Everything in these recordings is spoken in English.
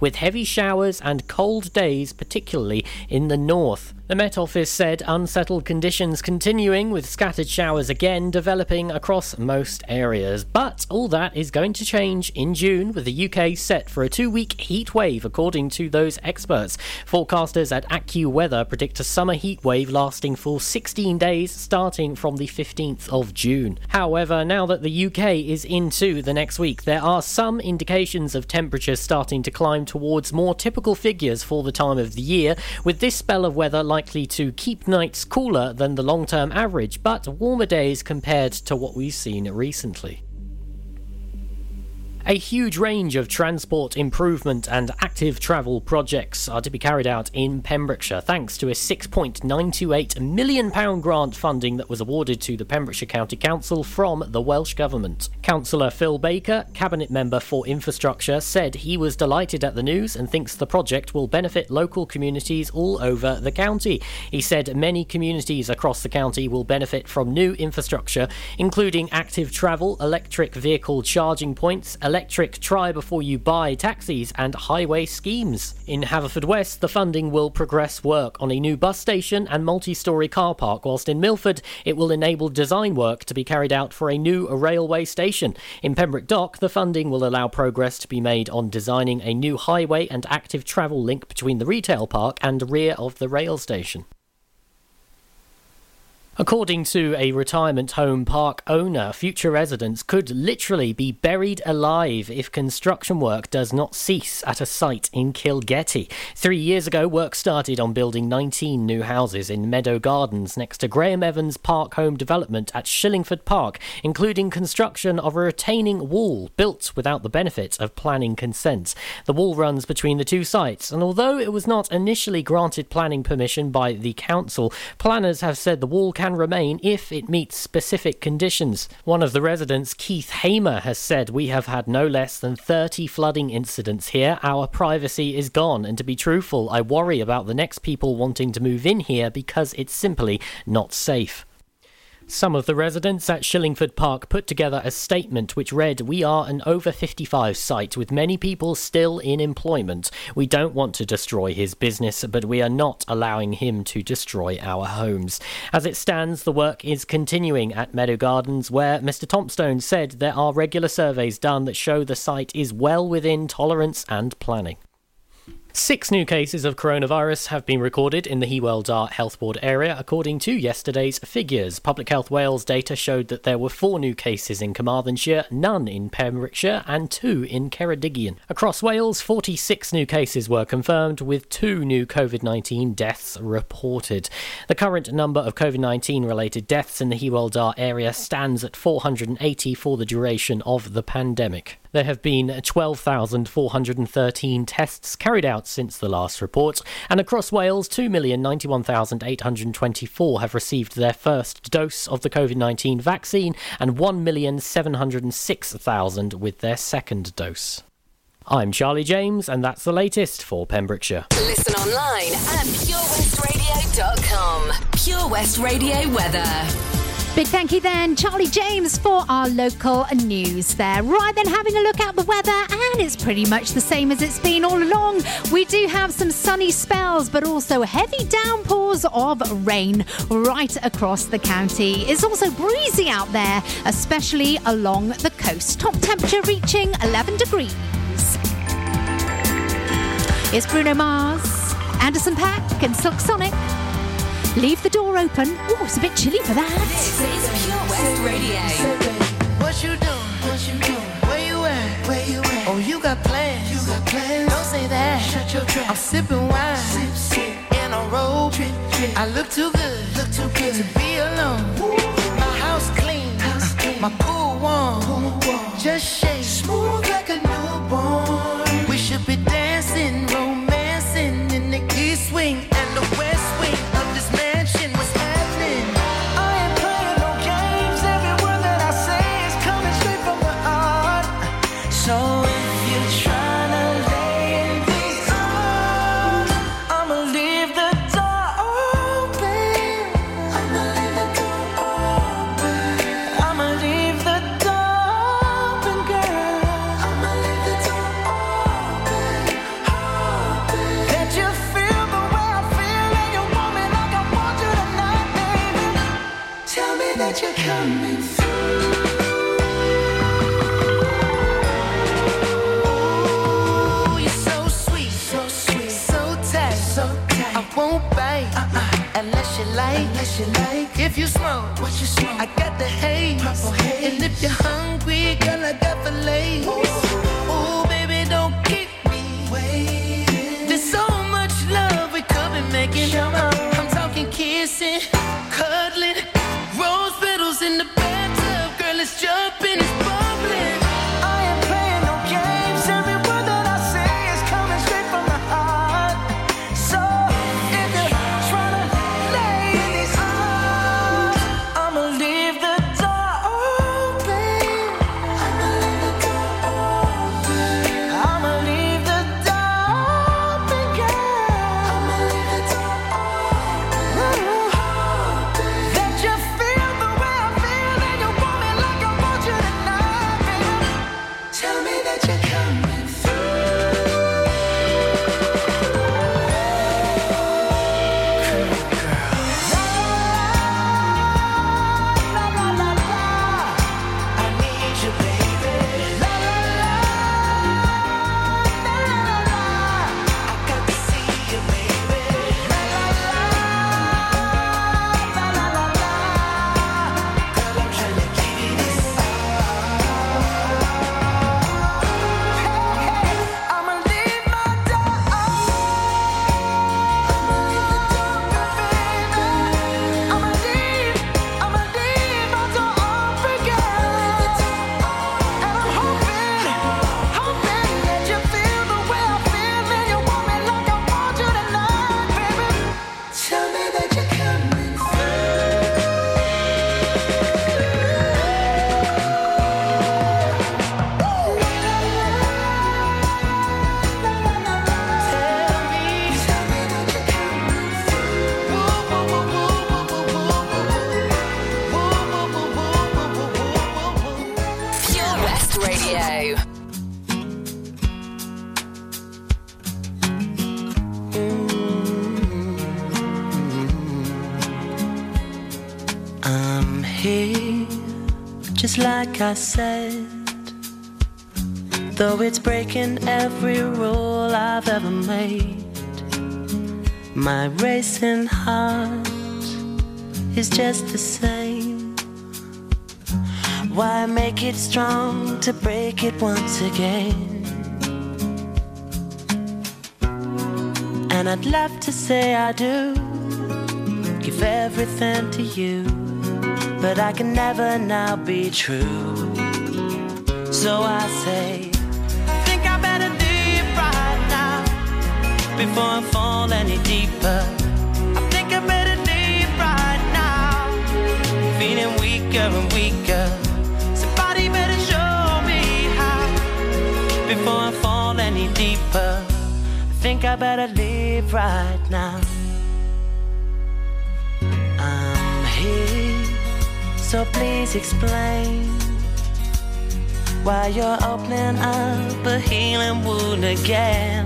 with heavy showers and cold days, particularly in the north. The Met Office said unsettled conditions continuing with scattered showers again developing across most areas. But all that is going to change in June with the UK set for a two week heat wave, according to those experts. Forecasters at AccuWeather predict a summer heat wave lasting for 16 days starting from the 15th of June. However, now that the UK is into the next week, there are some indications of temperatures starting to climb towards more typical figures for the time of the year, with this spell of weather likely to keep nights cooler than the long term average, but warmer days compared to what we've seen recently. A huge range of transport improvement and active travel projects are to be carried out in Pembrokeshire thanks to a £6.928 million grant funding that was awarded to the Pembrokeshire County Council from the Welsh Government. Councillor Phil Baker, Cabinet Member for Infrastructure, said he was delighted at the news and thinks the project will benefit local communities all over the county. He said many communities across the county will benefit from new infrastructure, including active travel, electric vehicle charging points, electric try before you buy taxis, and highway schemes. In Haverfordwest, the funding will progress work on a new bus station and multi story car park, whilst in Milford, it will enable design work to be carried out for a new railway station. In Pembroke Dock, the funding will allow progress to be made on designing a new highway and active travel link between the retail park and rear of the rail station. According to a retirement home park owner, future residents could literally be buried alive if construction work does not cease at a site in Kilgetty. Three years ago, work started on building 19 new houses in Meadow Gardens next to Graham Evans Park Home Development at Shillingford Park, including construction of a retaining wall built without the benefit of planning consent. The wall runs between the two sites, and although it was not initially granted planning permission by the council, planners have said the wall can remain if it meets specific conditions. One of the residents, Keith Hamer, has said, We have had no less than 30 flooding incidents here. Our privacy is gone, and to be truthful, I worry about the next people wanting to move in here because it's simply not safe. Some of the residents at Shillingford Park put together a statement which read We are an over 55 site with many people still in employment. We don't want to destroy his business, but we are not allowing him to destroy our homes. As it stands, the work is continuing at Meadow Gardens, where Mr. Tompstone said there are regular surveys done that show the site is well within tolerance and planning. Six new cases of coronavirus have been recorded in the Hywel Dda Health Board area, according to yesterday's figures. Public Health Wales data showed that there were four new cases in Carmarthenshire, none in Pembrokeshire, and two in Ceredigion. Across Wales, 46 new cases were confirmed, with two new COVID 19 deaths reported. The current number of COVID 19 related deaths in the Hywel Dda area stands at 480 for the duration of the pandemic. There have been 12,413 tests carried out since the last report, and across Wales, 2,091,824 have received their first dose of the COVID 19 vaccine, and 1,706,000 with their second dose. I'm Charlie James, and that's the latest for Pembrokeshire. Listen online at purewestradio.com. Pure West Radio weather. Big thank you then, Charlie James, for our local news there. Right then, having a look at the weather, and it's pretty much the same as it's been all along. We do have some sunny spells, but also heavy downpours of rain right across the county. It's also breezy out there, especially along the coast. Top temperature reaching 11 degrees. It's Bruno Mars, Anderson Paak, and Silk Sonic. Leave the door open. Oh, it's a bit chilly for that. This is Pure West Radio. What you doing? What you doing? Where you at? Where you at? Oh, you got plans. You got plans. Don't say that. Shut your trap. I'm sipping wine. Sip, sip. In a robe. Trip, trip. I look too good. Look too good to be alone. My house clean. House clean. My pool warm. Pool warm. Just shake. Smooth like a newborn. If you smoke, what you smoke? I got the haze. Purple haze. And if you're hungry, girl, I got fillets. Ooh, baby, don't keep me waiting. There's so much love we could be making. I'm talking kissing, cuddling, rose petals in the bathtub. Girl, let's jump in, it's bubbling. Just like I said. Though it's breaking every rule I've ever made, my racing heart is just the same. Why make it strong to break it once again? And I'd love to say I do give everything to you, but I can never now be true. So I say, think I better leave right now before I fall any deeper. I think I better leave right now, feeling weaker and weaker. Somebody better show me how before I fall any deeper. I think I better leave right now. I'm here, so please explain why you're opening up a healing wound again.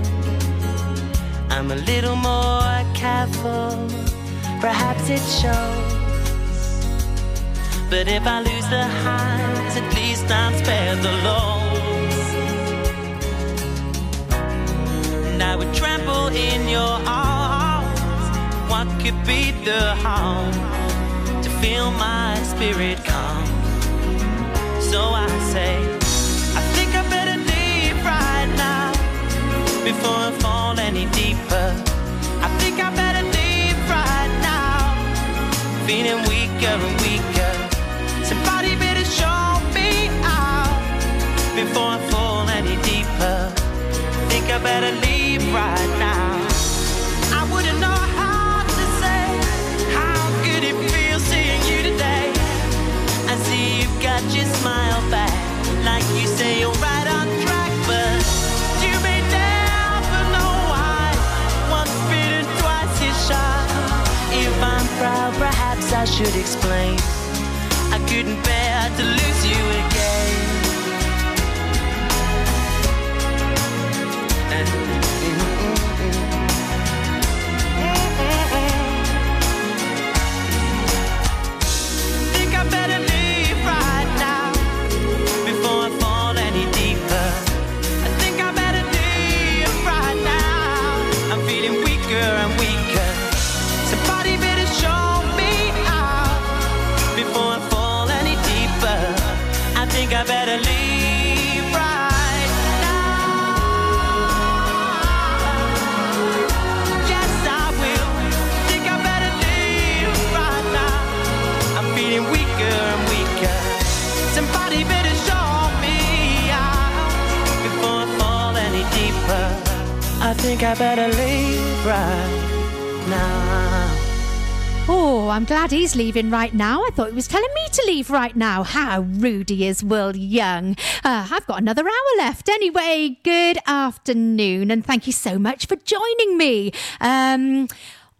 I'm a little more careful, perhaps it shows. But if I lose the highs, at least I'm spared the lows. And I would trample in your arms. What could be the harm feel my spirit calm? So I say, I think I better leave right now before I fall any deeper. I think I better leave right now, feeling weaker and weaker. Somebody better show me out before I fall any deeper. I think I better leave right now. Should explain. I couldn't think I better leave right now. Oh, I'm glad he's leaving right now. I thought he was telling me to leave right now. How rude he is, Will Young. Uh, I've got another hour left. Anyway, good afternoon, and thank you so much for joining me. Um,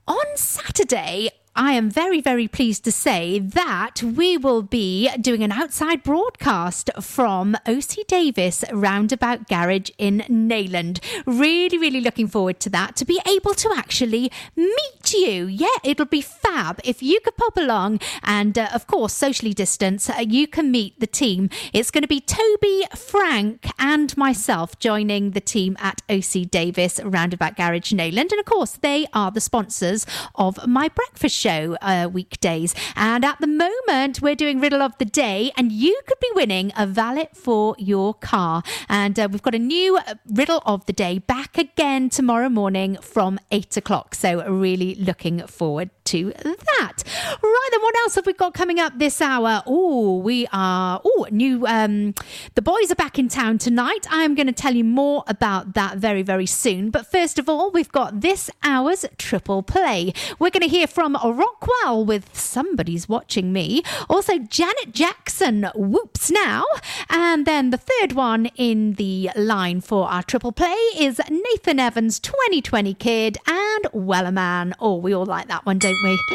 on Saturday, I am very, very pleased to say that we will be doing an outside broadcast from OC Davis Roundabout Garage in Neyland. Really, really looking forward to that, to be able to actually meet you. Yeah, it'll be fab. If you could pop along and, uh, of course, socially distance, uh, you can meet the team. It's going to be Toby, Frank, and myself joining the team at OC Davis Roundabout Garage Neyland. And, of course, they are the sponsors of my breakfast show uh, weekdays. And at the moment, we're doing Riddle of the Day, and you could be winning a valet for your car. And uh, we've got a new uh, Riddle of the Day back again tomorrow morning from 8 o'clock. So, really looking forward to that. Right then, what else have we got coming up this hour? Oh, we are, oh, new, um, the boys are back in town tonight. I'm going to tell you more about that very, very soon. But first of all, we've got this hour's triple play. We're going to hear from Rockwell with Somebody's Watching Me. Also, Janet Jackson, Whoops Now. And then the third one in the line for our triple play is Nathan Evans, 2020 Kid, and Wellerman. Oh, we all like that one, don't we?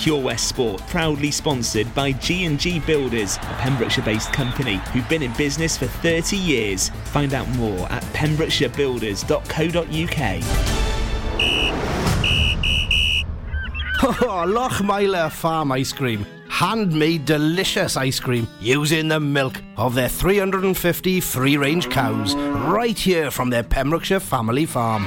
Pure West Sport, proudly sponsored by G&G Builders, a Pembrokeshire-based company who've been in business for 30 years. Find out more at pembrokeshirebuilders.co.uk. Oh, Lochmeyler Farm Ice Cream. Handmade delicious ice cream using the milk of their 350 free range cows right here from their Pembrokeshire family farm.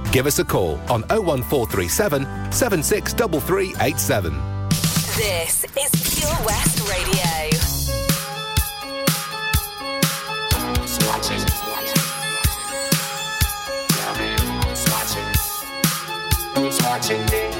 Give us a call on 01437 763387. This is Pure West Radio. I'm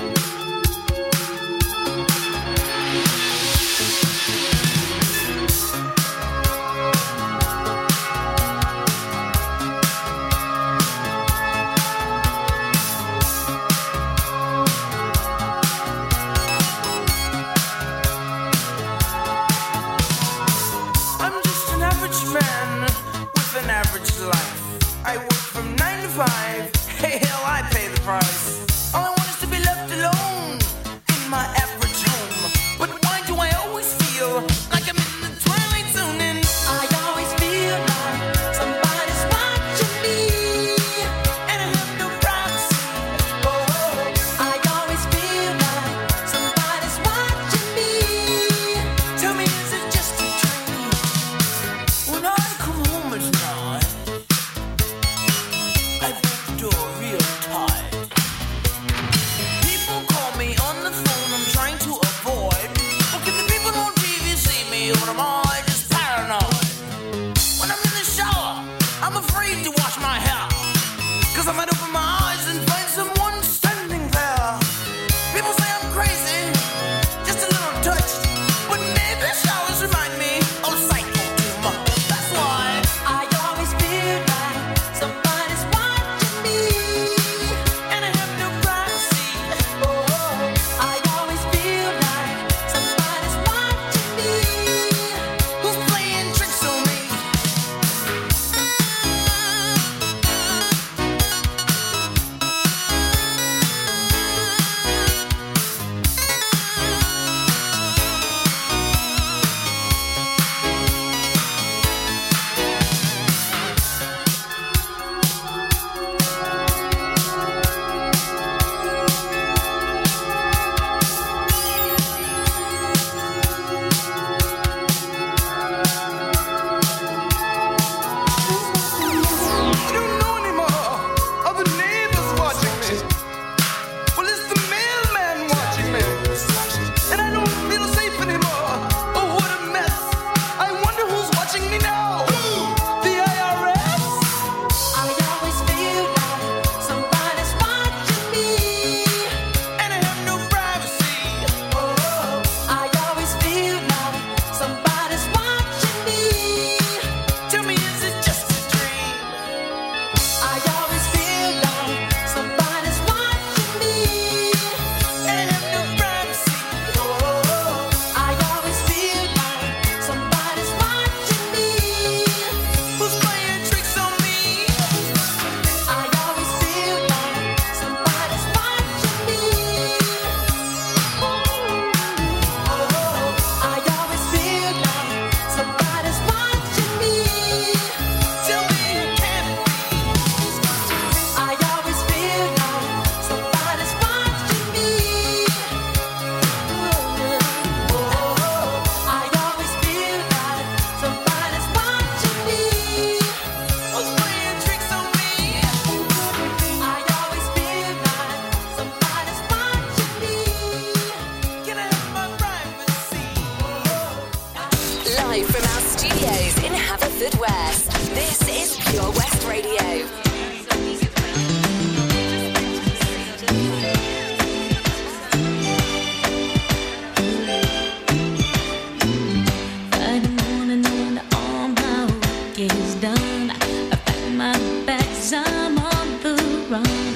wrong.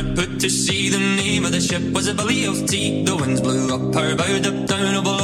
put to sea. the name of the ship was a Billy of Tea. The winds blew up her bow, dipped down, a below.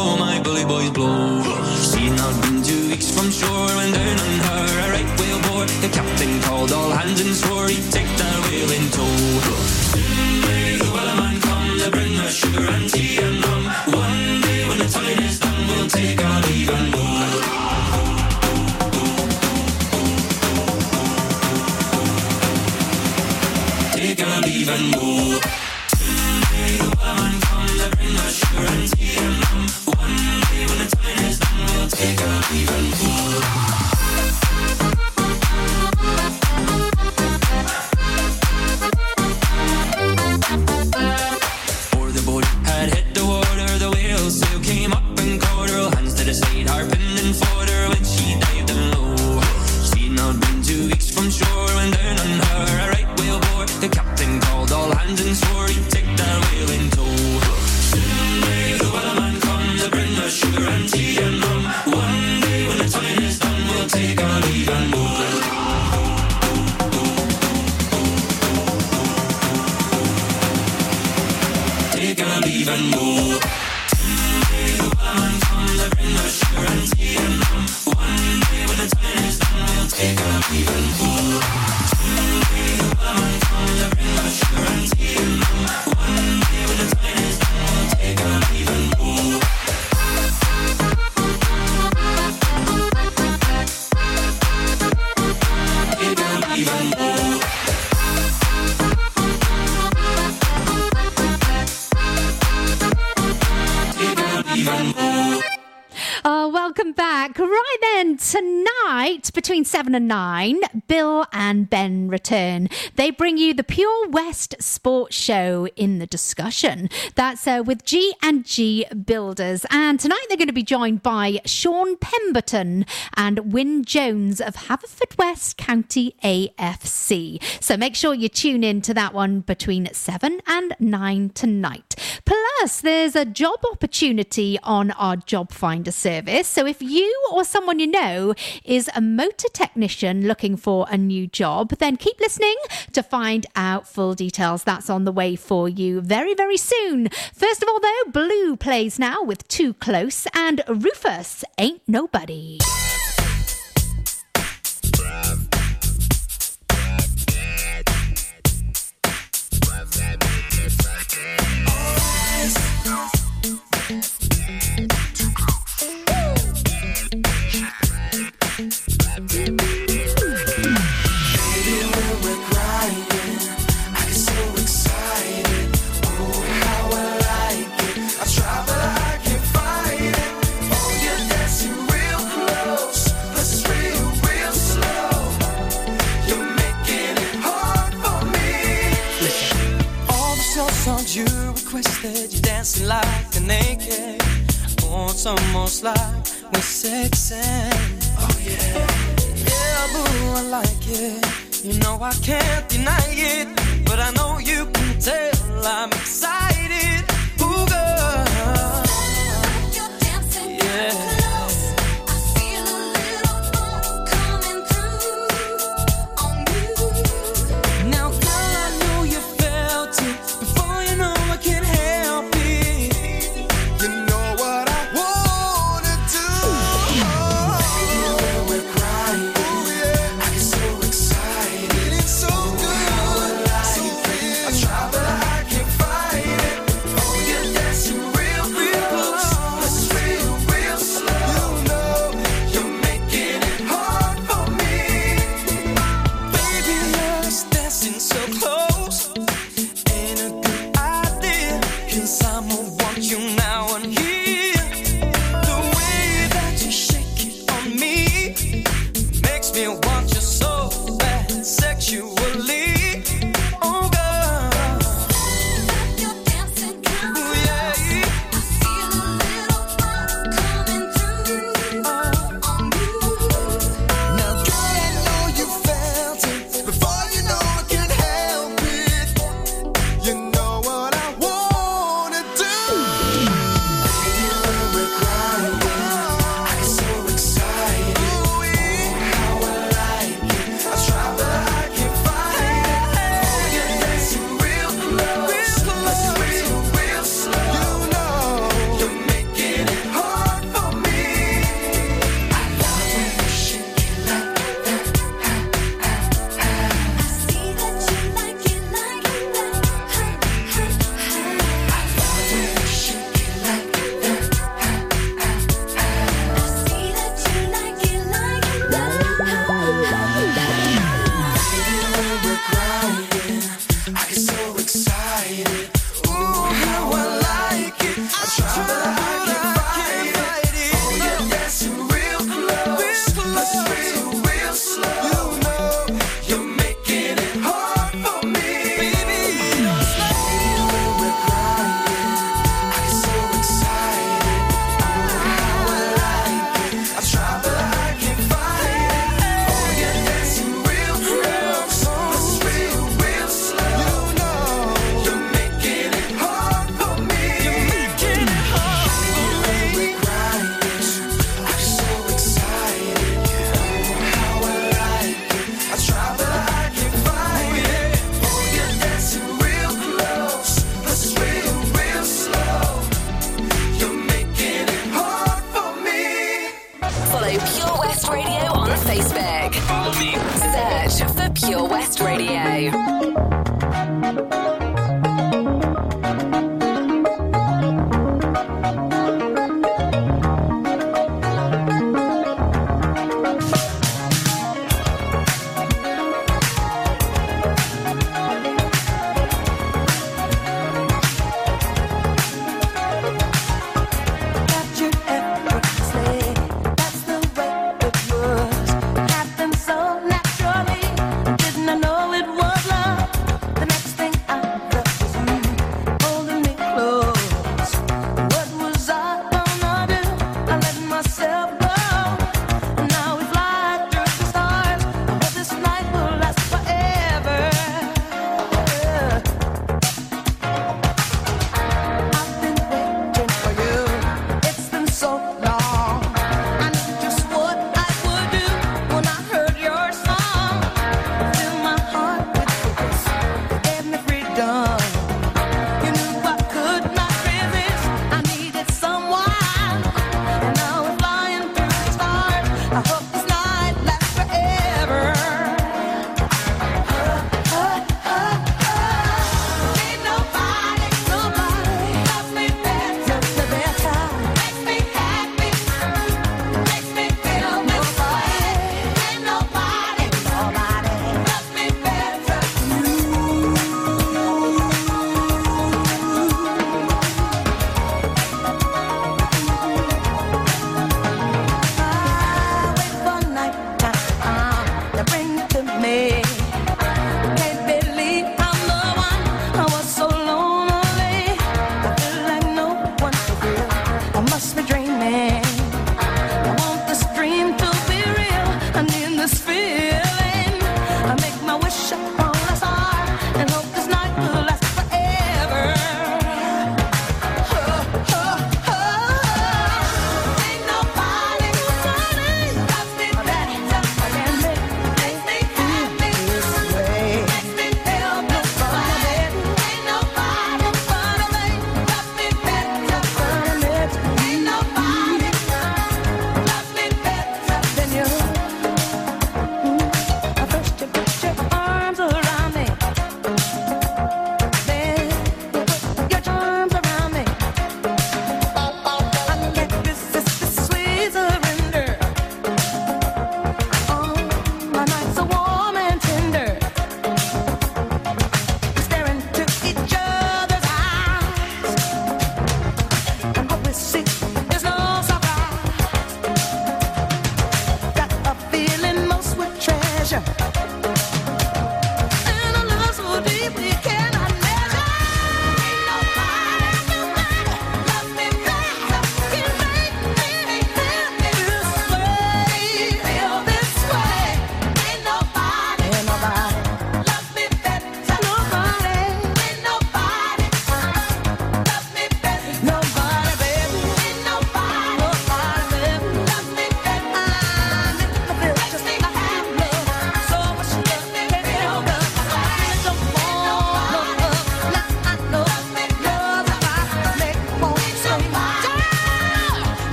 Between 7 and 9, Bill and They bring you the Pure West Sports Show in the discussion. That's uh, with G and G Builders. And tonight they're going to be joined by Sean Pemberton and Wyn Jones of Haverfordwest County AFC. So make sure you tune in to that one between 7 and 9 tonight. Plus, there's a job opportunity on our Job Finder service. So if you or someone you know is a motor technician looking for a new job, then keep listening to find out full details. That's on the way for you very, very soon. First of all, though, Blue plays now with Too Close and Rufus Ain't Nobody.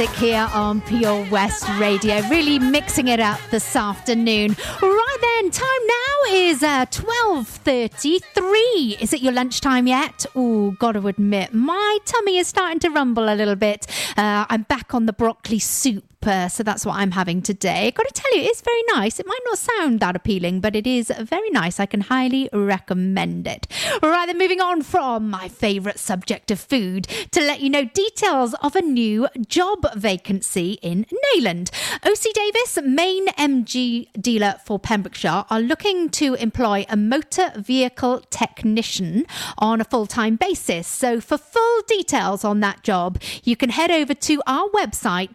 music here on Pure West Radio. Really mixing it up this afternoon. Right then, time now is uh, 12.33. Is it your lunchtime yet? Oh, gotta admit, my tummy is starting to rumble a little bit. Uh, I'm back on the broccoli soup so that's what I'm having today. Got to tell you, it's very nice. It might not sound that appealing, but it is very nice. I can highly recommend it. Right, then moving on from my favourite subject of food to let you know details of a new job vacancy in Neyland. OC Davis, main MG dealer for Pembrokeshire, are looking to employ a motor vehicle technician on a full time basis. So, for full details on that job, you can head over to our website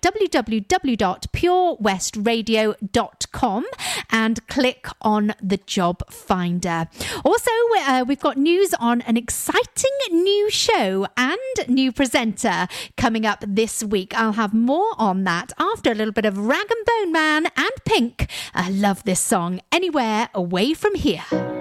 www.purewestradio.com and click on the job finder. Also, uh, we've got news on an exciting new show and new presenter coming up this week. I'll have more on that after a little bit of Rag and Bone Man and Pink. I love this song, Anywhere Away From Here.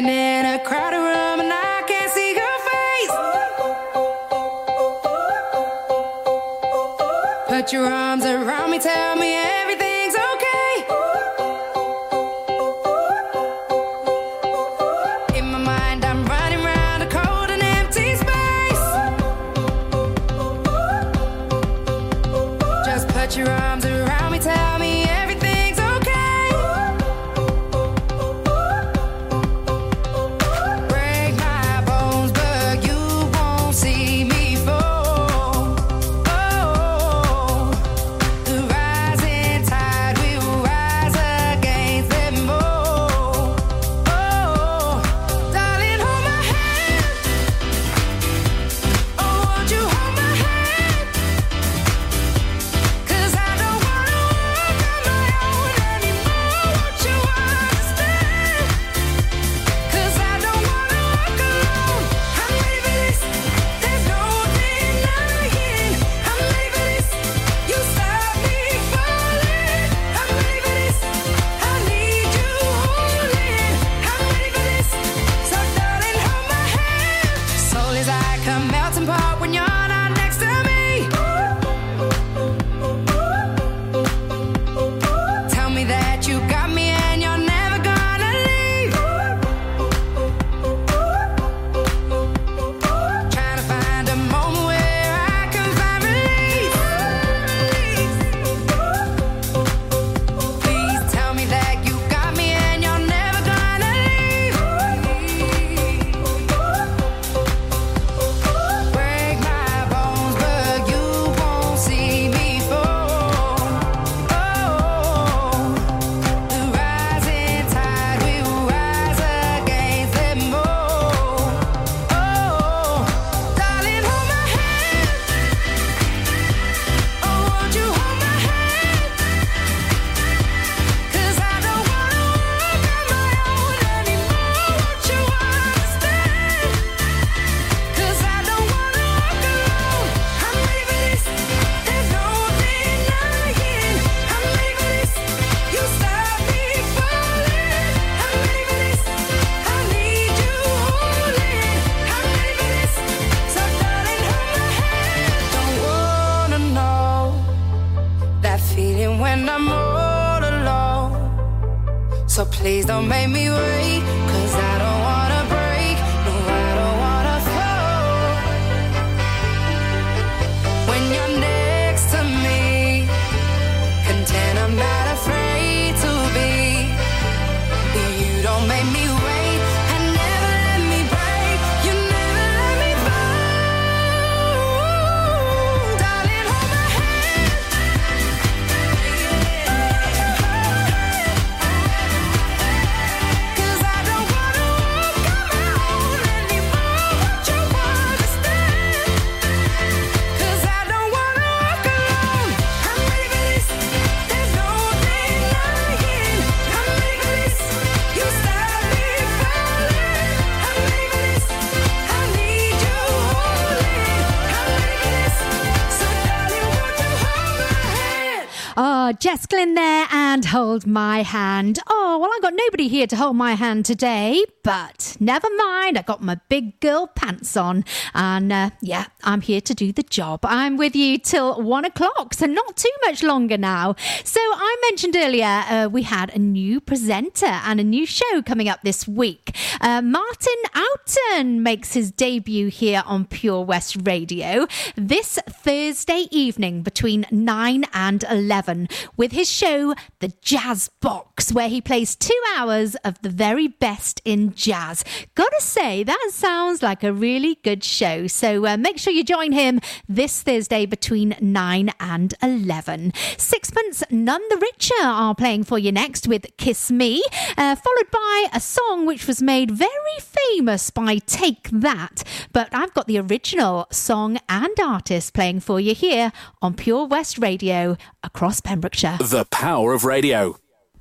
Standing in a crowded room and I can't see your face. Put your arms around me, tell me hold my hand. Oh, well, I've got nobody here to hold my hand today, but never mind. I've got my big girl pants on, and uh, yeah, I'm here to do the job. I'm with you till one o'clock, so not too much longer now. So, I mentioned earlier uh, we had a new presenter and a new show coming up this week. Uh, Martin Outen makes his debut here on Pure West Radio this Thursday evening between 9 and 11 with his show, The Jazz Where he plays two hours of the very best in jazz. Gotta say, that sounds like a really good show. So uh, make sure you join him this Thursday between 9 and 11. Sixpence None the Richer are playing for you next with Kiss Me, uh, followed by a song which was made very famous by Take That. But I've got the original song and artist playing for you here on Pure West Radio across Pembrokeshire. The power of radio.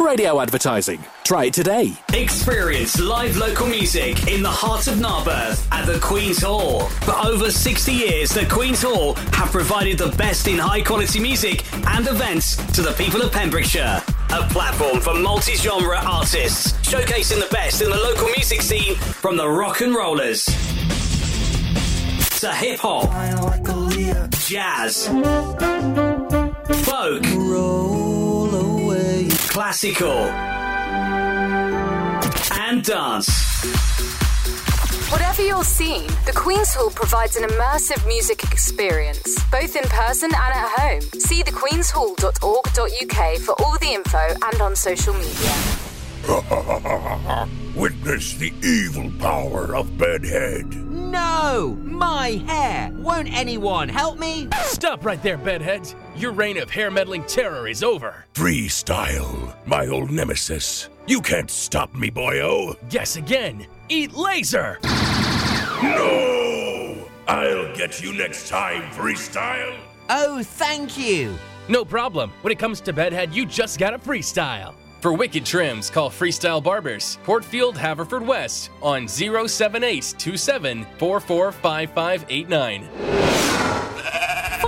Radio advertising. Try it today. Experience live local music in the heart of Narberth at the Queen's Hall. For over 60 years, the Queen's Hall have provided the best in high quality music and events to the people of Pembrokeshire. A platform for multi genre artists, showcasing the best in the local music scene from the rock and rollers to hip hop, jazz, folk, classical, and dance. Whatever your scene, the Queen's Hall provides an immersive music experience, both in person and at home. See thequeenshall.org.uk for all the info and on social media. Witness the evil power of Bedhead. No! My hair! Won't anyone help me? Stop right there, bedheads. Your reign of hair meddling terror is over. Freestyle, my old nemesis. You can't stop me, boyo. Guess again. Eat laser. No! I'll get you next time, freestyle. Oh, thank you. No problem. When it comes to bedhead, you just gotta freestyle. For wicked trims, call Freestyle Barbers, Portfield, Haverfordwest on 07827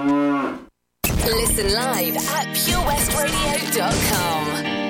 Listen live at purewestradio.com.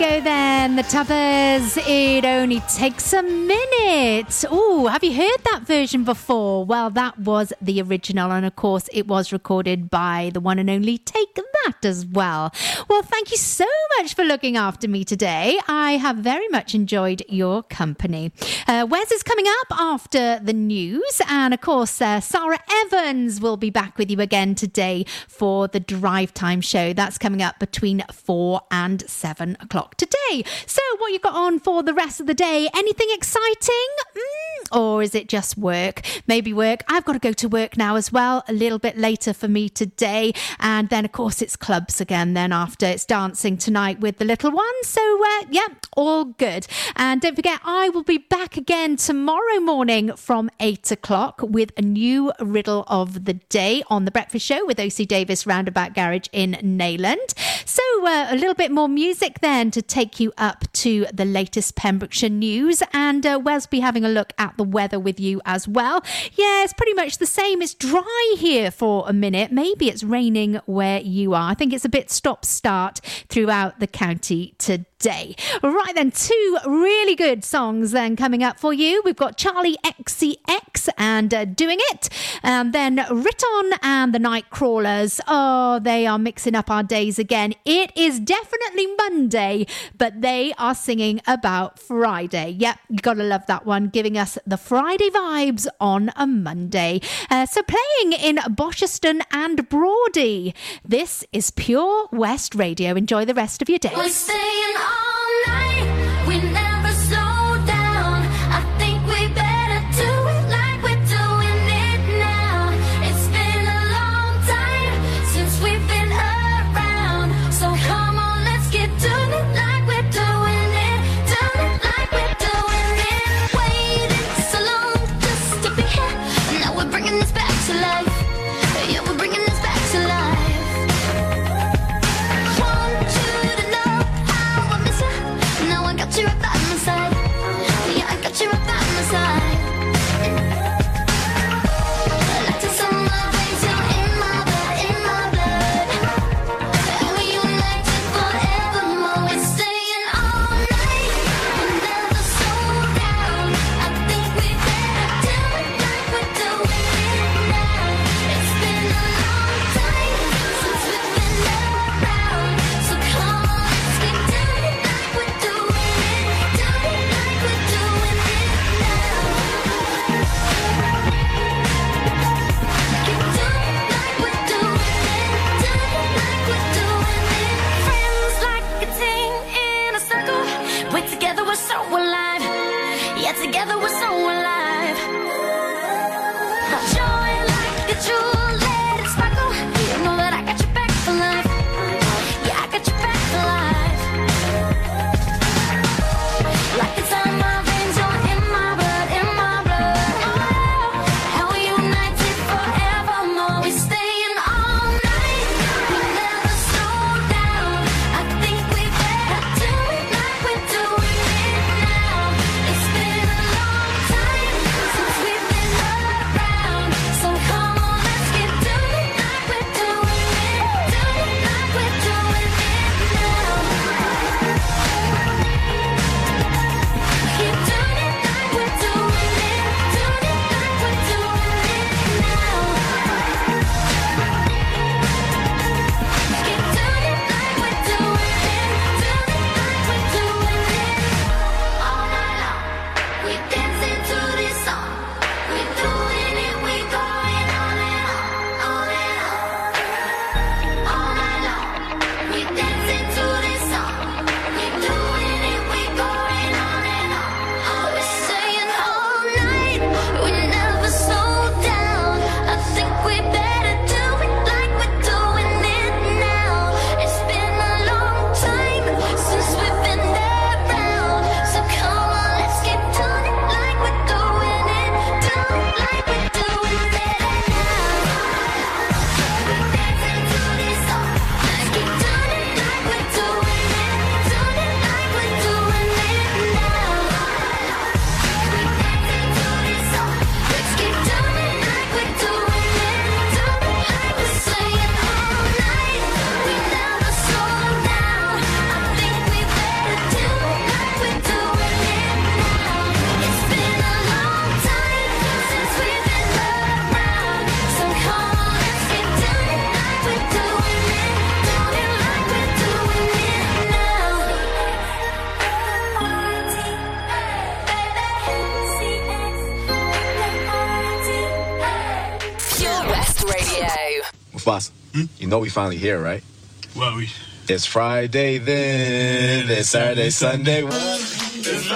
Ah, there then. Tavares. It only takes a minute. Oh, have you heard that version before? Well, that was the original, and of course, it was recorded by the one and only Take That as well. Well, thank you so much for looking after me today. I have very much enjoyed your company. Uh, Wes is coming up after the news, and of course, uh, Sarah Evans will be back with you again today for the Drive Time show. That's coming up between four and seven o'clock today. So, what you got on for the rest of the day? Anything exciting? Mm, or is it just work? Maybe work. I've got to go to work now as well, a little bit later for me today. And then, of course, it's clubs again. Then, after it's dancing tonight with the little one. So, uh, yeah, all good. And don't forget, I will be back again tomorrow morning from eight o'clock with a new riddle of the day on the breakfast show with OC Davis Roundabout Garage in Neyland. So, uh, a little bit more music then to take you up to the latest Pembrokeshire news. And uh, Wes be having a look at the weather with you as well. Yeah, it's pretty much the same. It's dry here for a minute. Maybe it's raining where you are. I think it's a bit stop start throughout the county today. Right then, two really good songs then coming up for you. We've got Charli XCX and uh, Doing It, and then Riton and the Nightcrawlers. Oh, they are mixing up our days again. It is definitely Monday, but they are singing about Friday. Yep, you gotta love that one, giving us the Friday vibes on a Monday. Uh, so playing in Bosherston and Broady. This is Pure West Radio. Enjoy the rest of your day. Spots, hmm? you know we finally here, right? Well, we. It's Friday then, it's Saturday, Sunday. It's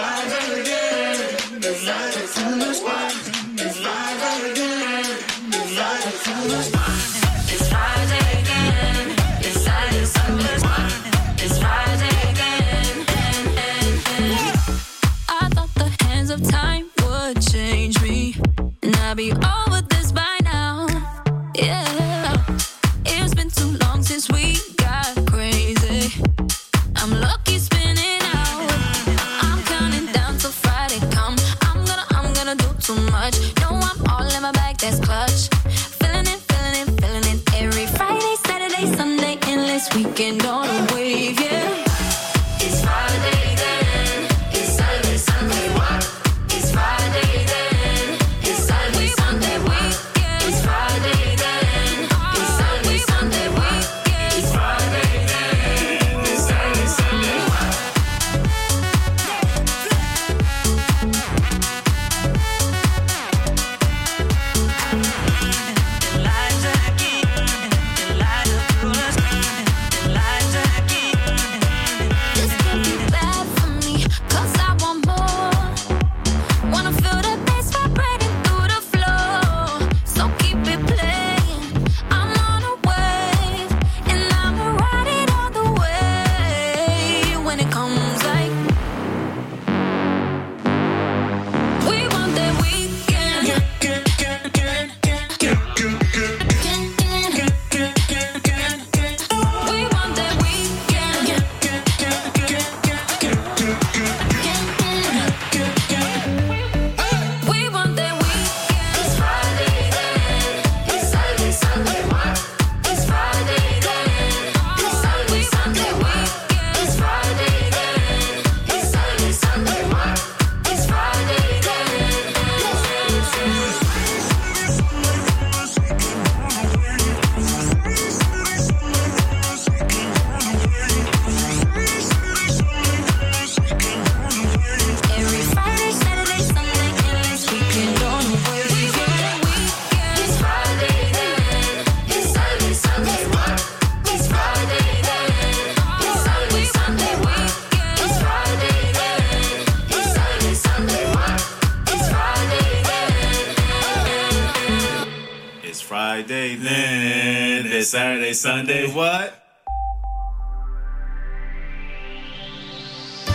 Sunday. What?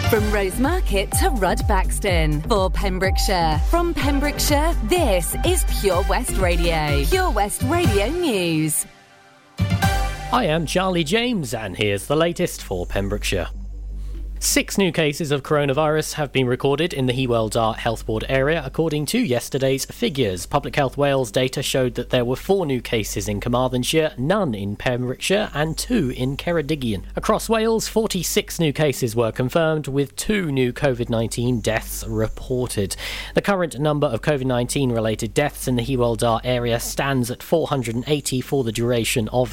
From Rosemarket to Rudbaxton for Pembrokeshire. From Pembrokeshire, this is Pure West Radio. Pure West Radio News. I am Charlie James, and here's the latest for Pembrokeshire. Six new cases of coronavirus have been recorded in the Hywel Dda Health Board area, according to yesterday's figures. Public Health Wales data showed that there were four new cases in Carmarthenshire, none in Pembrokeshire, and two in Ceredigion. Across Wales, 46 new cases were confirmed, with two new COVID 19 deaths reported. The current number of COVID 19 related deaths in the Hywel Dda area stands at 480 for the duration of